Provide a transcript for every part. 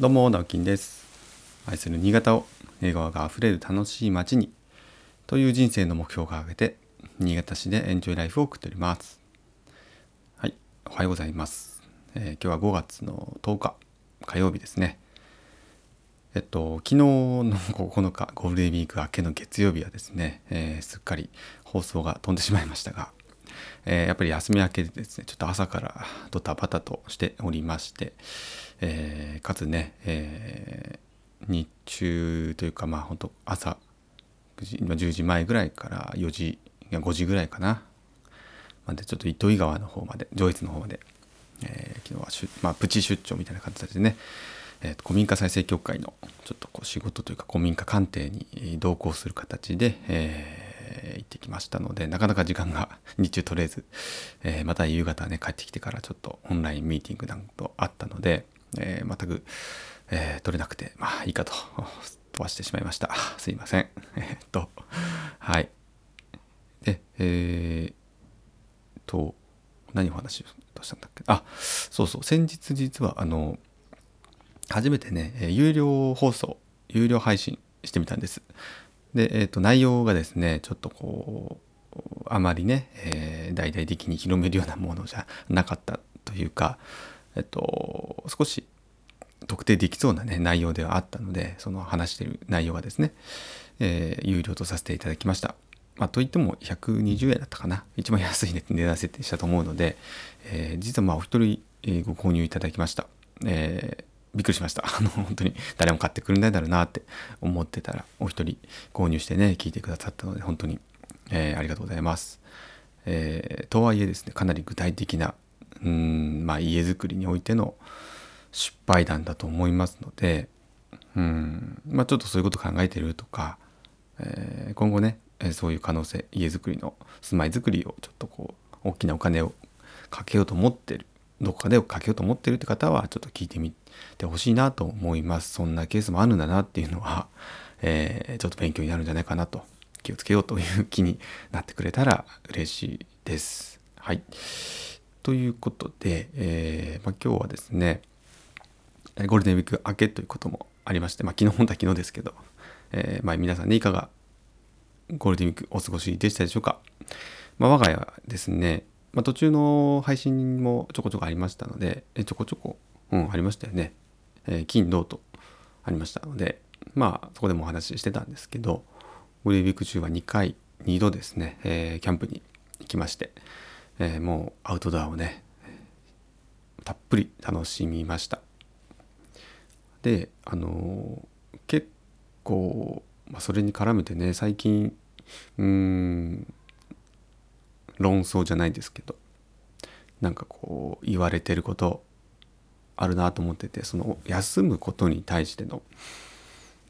どうも直樹です。愛する新潟を笑顔があふれる楽しい街にという人生の目標を掲げて新潟市でエンジョイライフを送っております。はいおはようございます、えー今日は5月の10日火曜日ですね。えっと昨日の9日ゴールデンウィーク明けの月曜日はですね、えーすっかり放送が飛んでしまいましたがえーやっぱり休み明けでですね。ちょっと朝からドタバタとしておりまして、えーかつね、えー日中というかまあ本当朝9時今10時前ぐらいから4時いや5時ぐらいかな。までちょっと糸魚川の方まで上越の方まで、え昨日はしゅ、まあ、プチ出張みたいな形でね、えー古民家再生協会のちょっとこう仕事というか古民家鑑定に同行する形で、えー行ってきましたのでなかなか時間が 日中取れず、えーまた夕方ね帰ってきてからちょっとオンラインミーティングなんとあったので、えー全く、えー取れなくてまあいいかと 飛ばしてしまいました。すいません。えっとはい。でえーっと何お話をしたんだっけ？あそうそう。先日実はあの初めてね有料放送有料配信してみたんです。で、えー、と内容がですねちょっとこうあまりね、えー大々的に広めるようなものじゃなかったというか、えっと、少し特定できそうな、ね、内容ではあったのでその話してる内容がですね、えー有料とさせていただきました。まあ、といっても120円だったかな一番安い値段設定したと思うので、えー実はまあお一人、ご購入いただきました。えーびっくりしました。あの、本当に誰も買ってくれないだろうなって思ってたら、お一人購入してね、聞いてくださったので、本当に、えーありがとうございます。えーとはいえですね、かなり具体的な、うん、まあ、家づくりにおいての失敗談だと思いますので、うん、まあ、ちょっとそういうこと考えてるとか、えー今後ね、そういう可能性、家づくりの住まいづくりをちょっとこう、大きなお金をかけようと思ってるどこかでかけようと思ってるって方はちょっと聞いてみてほしいなと思います。そんなケースもあるんだなっていうのは、えーちょっと勉強になるんじゃないかなと気をつけようという気になってくれたら嬉しいです。はい。ということで、えーまあ、今日はですねゴールデンウィーク明けということもありまして、まあ、昨日本当は昨日ですけど、えーまあ、皆さんねいかがゴールデンウィークお過ごしでしたでしょうか、まあ、我が家はですね、まあ、途中の配信もちょこちょこありましたのでえちょこちょこ、うん、ありましたよね、えー金土とありましたのでまあそこでもお話ししてたんですけどゴールデンウィーク中は2回2度ですね、えーキャンプに行きまして、えーもうアウトドアをねたっぷり楽しみました。であの結構、まあ、それに絡めてね最近うん論争じゃないですけどなんかこう言われてることあるなと思っててその休むことに対しての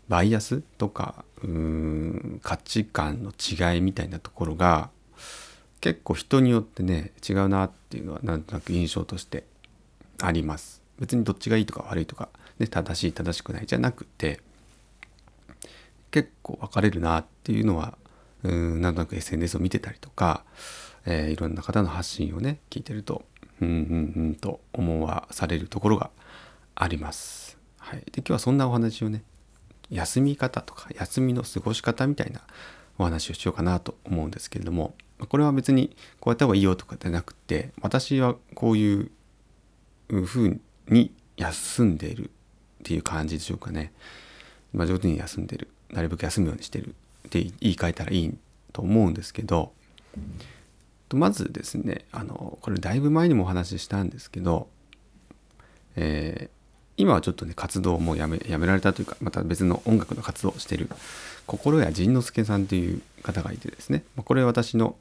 バイアスとかうーん価値観の違いみたいなところが結構人によってね違うなっていうのはなんとなく印象としてあります。別にどっちがいいとか悪いとか、ね、正しい正しくないじゃなくて結構分かれるなっていうのはうんなんとなく SNS を見てたりとか、えーいろんな方の発信をね聞いてるとうんうんうんと思わされるところがあります。はい、で今日はそんなお話をね休み方とか休みの過ごし方みたいなお話をしようかなと思うんですけれどもこれは別にこうやった方がいいよとかじゃなくて私はこういう風に休んでいるっていう感じでしょうかね。まあ、上手に休んでるなるべく休むようにしてるって言い換えたらいいと思うんですけどまずですねあのこれだいぶ前にもお話ししたんですけど、えー今はちょっとね活動をもうやめやめられたというかまた別の音楽の活動をしてる心谷仁之助さんという方がいてですねこれ私の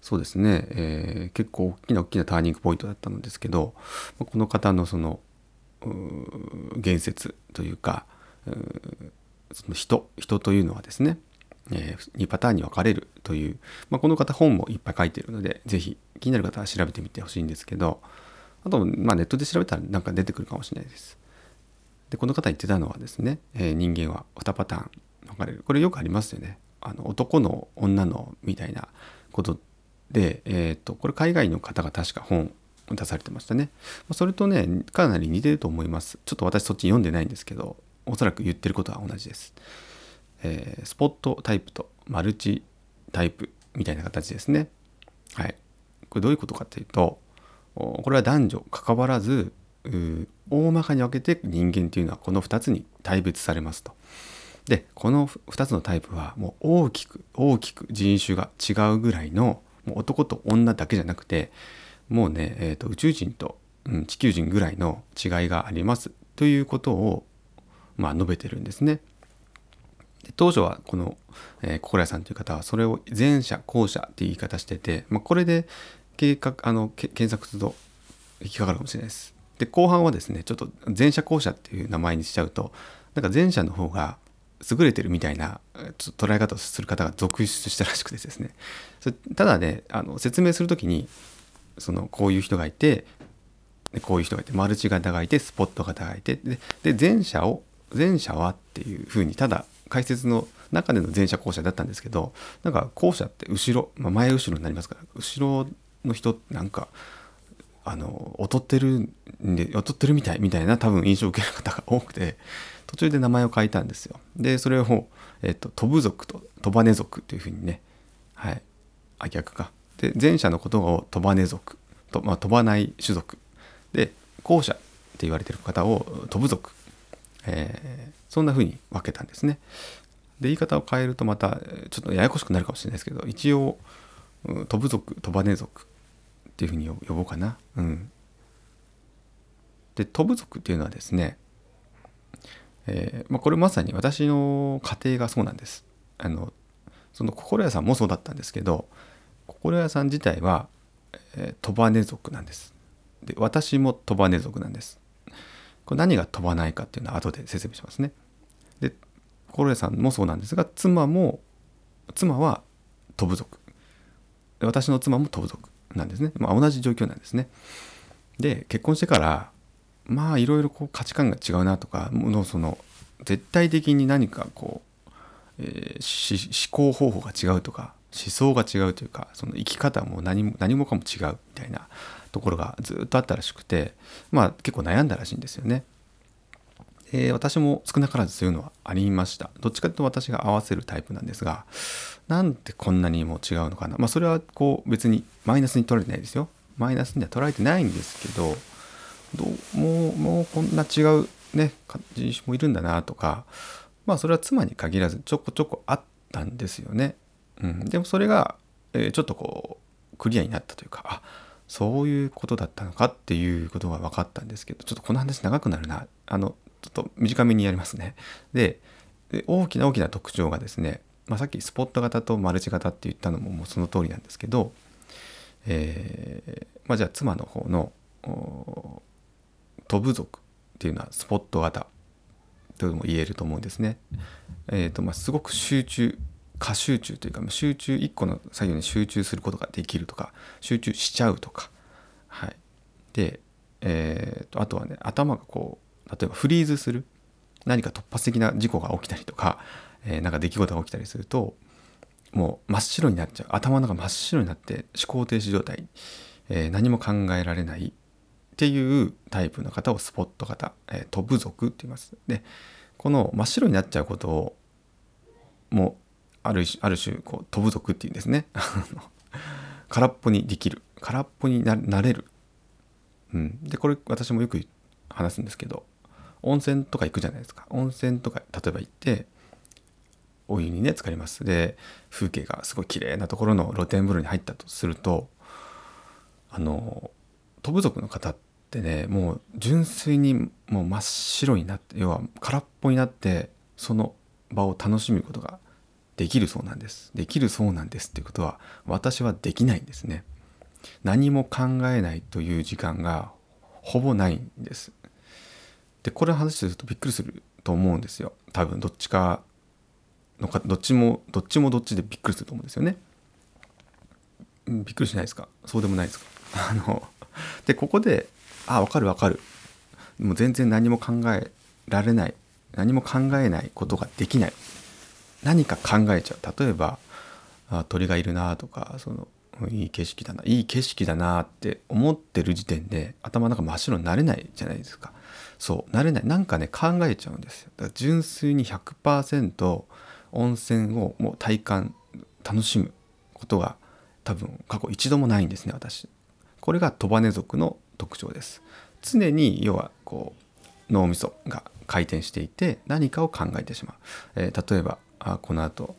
そうですね、えー結構大きな大きなターニングポイントだったのですけどこの方のその言説というかうその人人というのはですね、え2パターンに分かれるという、まあ、この方本もいっぱい書いてるのでぜひ気になる方は調べてみてほしいんですけどあと、まあ、ネットで調べたらなんか出てくるかもしれないです。でこの方言ってたのはですね、えー人間は2パターン分かれるこれよくありますよねあの男の女のみたいなことで、えー、とこれ海外の方が確か本を出されてましたね。それとねかなり似てると思います。ちょっと私そっち読んでないんですけどおそらく言ってることは同じです。えー、スポットタイプとマルチタイプみたいな形ですね。はい。これどういうことかっていうとこれは男女関わらず大まかに分けて人間っていうのはこの2つに大別されますと。でこの2つのタイプはもう大きく大きく人種が違うぐらいのもう男と女だけじゃなくてもうね、えーと、宇宙人と、うん、地球人ぐらいの違いがありますということを、まあ、述べてるんですね。当初はこの、えー、心屋さんという方はそれを前者後者っていう言い方してて、まあ、これで計画あの検索すると引っかかるかもしれないです。で後半はですねちょっと前者後者っていう名前にしちゃうとなんか前者の方が優れてるみたいな捉え方をする方が続出したらしくてですねただねあの説明する時にそのこういう人がいてこういう人がいてマルチ型がいてスポット型がいてで前者を前者はっていうふうにただ解説の中での前者後者だったんですけどなんか後者って後ろ、まあ、前後ろになりますから後ろの人ってなんかあの劣ってるんで劣ってるみたいみたいな多分印象を受ける方が多くて途中で名前を変えたんですよ。でそれを、えっと、飛ぶ族と飛ばね族というふうにねはいあ逆か。で前者のことを飛ばね族と、まあ、飛ばない種族。で後者って言われてる方を飛ぶ族、えー、そんなふうに分けたんですねで言い方を変えるとまたちょっとややこしくなるかもしれないですけど一応飛ぶ族飛ばね族っていうふうに呼ぼうかな。うん、で飛ぶ族っていうのはですね、えーまあ、これまさに私の家庭がそうなんです。あのその心屋さんもそうだったんですけど心屋さん自体は、えー、飛ばね族なんです。で私も飛ばね族なんです。これ何が飛ばないかっていうのは後で説明しますね。で心屋さんもそうなんですが妻も妻は飛ぶ族。私の妻も飛ぶ族なんですね、まあ、同じ状況なんですね。で結婚してからまあいろいろこう価値観が違うなとかのその絶対的に何かこう、えー、思考方法が違うとか思想が違うというかその生き方も何も何もかも違うみたいなところがずっとあったらしくてまあ結構悩んだらしいんですよね。えー、私も少なからずそういうのはありました。どっちかというと私が合わせるタイプなんですが、なんでこんなにも違うのかな。まあそれはこう別にマイナスに取られてないですよ。マイナスには取られてないんですけど、どうもうもうこんな違うね、人種もいるんだなとか、まあそれは妻に限らずちょこちょこあったんですよね。うん、でもそれが、えー、ちょっとこうクリアになったというか、あそういうことだったのかっていうことが分かったんですけど、ちょっとこの話長くなるな。あの、ちょっと短めにやりますね。で、大きな大きな特徴がですね、まあ、さっきスポット型とマルチ型って言ったのももうその通りなんですけど、えー、まあ、じゃあ妻の方の飛ぶ族っていうのはスポット型とも言えると思うんですね。えーとまあ、すごく集中過集中というか集中1個の作業に集中することができるとか集中しちゃうとか、はい、で、えーとあとはね頭がこう例えばフリーズする。何か突発的な事故が起きたりとか、え、なんか出来事が起きたりするともう真っ白になっちゃう。頭の中真っ白になって思考停止状態、え、何も考えられない。っていうタイプの方をスポット型、えー、飛ぶ族って言います。でこの真っ白になっちゃうことをもうあるある種こう飛ぶ族っていうんですね。空っぽにできる。空っぽになれる、うん、でこれ私もよく話すんですけど温泉とか行くじゃないですか。温泉とか例えば行ってお湯にね浸かります。で風景がすごい綺麗なところの露天風呂に入ったとするとあの飛ぶ族の方ってねもう純粋にもう真っ白になって要は空っぽになってその場を楽しむことができるそうなんです。できるそうなんですっていうことは私はできないんですね。何も考えないという時間がほぼないんです。でこれ話するとびっくりすると思うんですよ。多分どっちかのかどっちもどっちもどっちでびっくりすると思うんですよね。びっくりしないですか？そうでもないですか？あのでここであ分かる分かる。もう全然何も考えられない。何も考えないことができない。何か考えちゃう。例えばあ鳥がいるなとかそのいい景色だないい景色だなって思ってる時点で頭の中真っ白になれないじゃないですか。そうなれない。なんかね考えちゃうんですよ。だから純粋に100%温泉をもう体感楽しむことが多分過去一度もないんですね私。これがトバネ族の特徴です。常に要はこう脳みそが回転していて何かを考えてしまう、えー、例えばあこの後、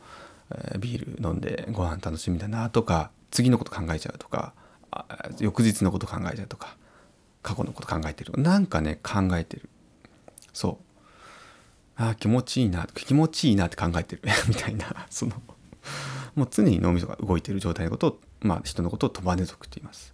えー、ビール飲んでご飯楽しみだなとか次のこと考えちゃうとか翌日のこと考えちゃうとか過去のこと考えてる。なんかね考えてる。そう。あ気持ちいいな気持ちいいなって考えてる。みたいなそのもう常に脳みそが動いてる状態のことを、まあ、人のことをトバネ族って言います。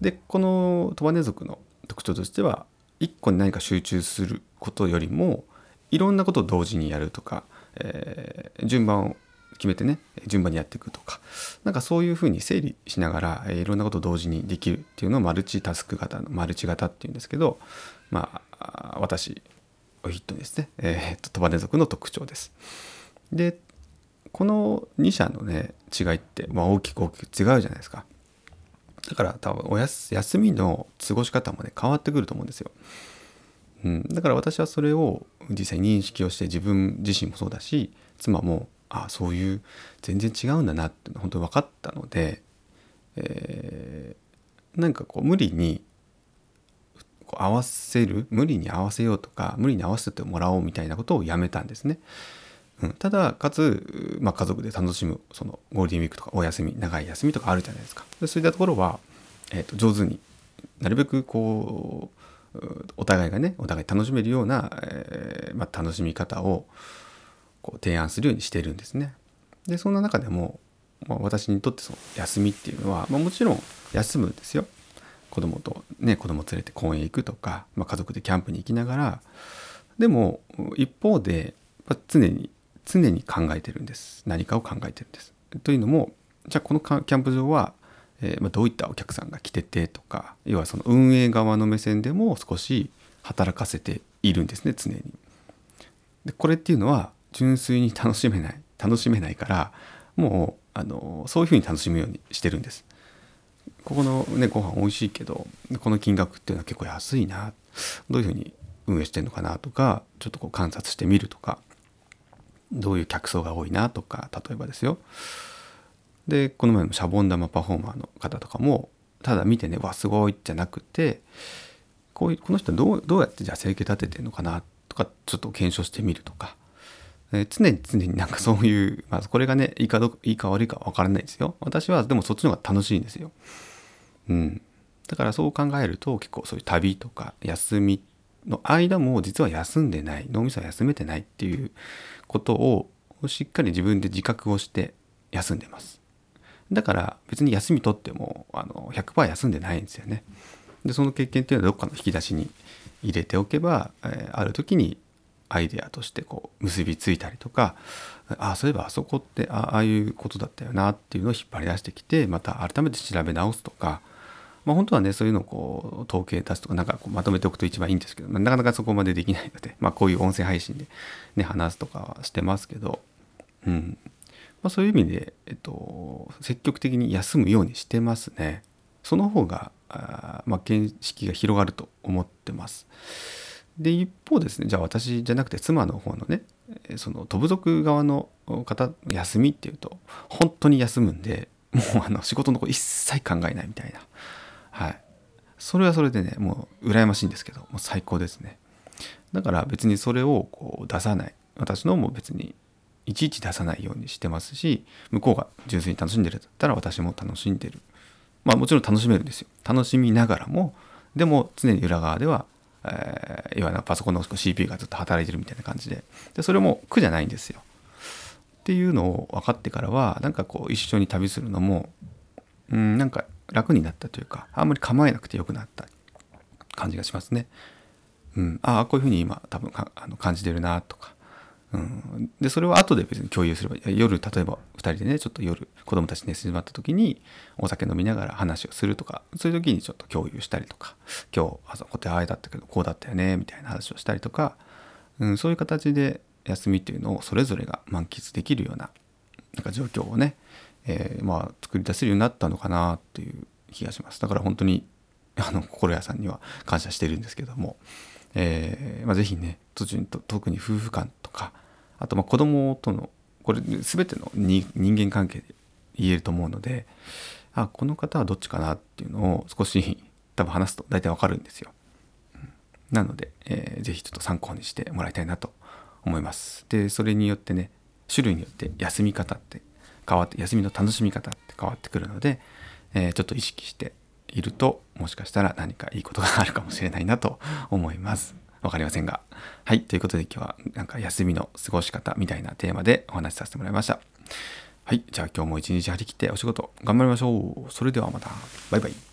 でこのトバネ族の特徴としては一個に何か集中することよりもいろんなことを同時にやるとか、えー、順番を決めてね順番にやっていくとかなんかそういうふうに整理しながら、えー、いろんなことを同時にできるっていうのをマルチタスク型のマルチ型っていうんですけどまあ私をヒットですね、えー、とトバネ族の特徴です。でこの2社のね違いって、まあ、大きく大きく違うじゃないですか。だから多分おやす休みの過ごし方もね変わってくると思うんですよ。うん、だから私はそれを実際認識をして自分自身もそうだし妻もあそういう全然違うんだなって本当に分かったので、えー、なんかこう無理に合わせる無理に合わせようとか無理に合わせてもらおうみたいなことをやめたんですね。うん、ただかつ、まあ、家族で楽しむそのゴールデンウィークとかお休み長い休みとかあるじゃないですか。でそういったところは、えー、と上手になるべくこうお互いがねお互い楽しめるような、えーまあ、楽しみ方をこう提案するようにしてるんですね。でそんな中でも、まあ、私にとってその休みっていうのは、まあ、もちろん休むんですよ。子供とね子供連れて公園行くとか、まあ、家族でキャンプに行きながらでも一方で、常に常に考えてるんです何かを考えてるんです。というのもじゃあこのキャンプ場は、えーまあ、どういったお客さんが来ててとか要はその運営側の目線でも少し働かせているんですね常に。でこれっていうのは純粋に楽しめない楽しめないからもうあのそういうふうに楽しむようにしてるんです。ここのねご飯美味しいけどこの金額っていうのは結構安いなどういうふうに運営してんのかなとかちょっとこう観察してみるとかどういう客層が多いなとか例えばですよでこの前のシャボン玉パフォーマーの方とかもただ見てねわすごいじゃなくてこういうこの人どうどうやってじゃあ生計立ててるのかなっとかちょっと検証してみるとか、え、常に常になんかそういう、まあ、これがねいいかどいいか悪いか分からないですよ。私はでもそっちの方が楽しいんですよ。うん、だからそう考えると結構そういう旅とか休みの間も実は休んでない脳みそは休めてないっていうことをしっかり自分で自覚をして休んでます。だから別に休み取ってもあの100%休んでないんですよね。でその経験っていうのはどっかの引き出しに入れておけば、えー、ある時にアイデアとしてこう結びついたりとかああそういえばあそこってああいうことだったよなっていうのを引っ張り出してきてまた改めて調べ直すとかまあ、本当はねそういうのをこう統計出すとかなんかこうまとめておくと一番いいんですけどなかなかそこまでできないので、まあ、こういう音声配信で、ね、話すとかはしてますけど、うんまあ、そういう意味で、えっと、積極的に休むようにしてますね。その方があ、まあ、見識が広がると思ってます。で一方ですねじゃあ私じゃなくて妻の方のねその飛ぶ族側の方休みっていうと本当に休むんでもうあの仕事のこと一切考えないみたいな。はい。それはそれでねもう羨ましいんですけどもう最高ですね。だから別にそれをこう出さない。私のも別にいちいち出さないようにしてますし向こうが純粋に楽しんでるだったら私も楽しんでる。まあもちろん楽しめるんですよ。楽しみながらもでも常に裏側では、えー、いわゆるパソコンの CPU がずっと働いてるみたいな感じで。でそれも苦じゃないんですよ。っていうのを分かってからはなんかこう一緒に旅するのもうんなんか楽になったというかあんまり構えなくてよくなった感じがしますね。うん、ああこういうふうに今多分あの感じてるなとか、うん、でそれを後で別に共有すれば夜例えば2人でねちょっと夜子供たち寝静まった時にお酒飲みながら話をするとかそういう時にちょっと共有したりとか今日あそこってああだったけどこうだったよねみたいな話をしたりとか、うん、そういう形で休みっていうのをそれぞれが満喫できるようななんか状況をねえー、まあ作り出せるようになったのかなっていう気がします。だから本当にあの心屋さんには感謝してるんですけども、えーまあ、ぜひね途中に特に夫婦間とかあとまあ子供とのこれ全ての人間関係で言えると思うのであこの方はどっちかなっていうのを少し多分話すと大体わかるんですよ。なので、えー、ぜひちょっと参考にしてもらいたいなと思います。でそれによってね種類によって休み方って変わって休みの楽しみ方って変わってくるので、えー、ちょっと意識しているともしかしたら何かいいことがあるかもしれないなと思います。わかりませんが。はい。ということで今日はなんか休みの過ごし方みたいなテーマでお話しさせてもらいました。はい。じゃあ今日も一日張り切ってお仕事頑張りましょう。それではまた。バイバイ。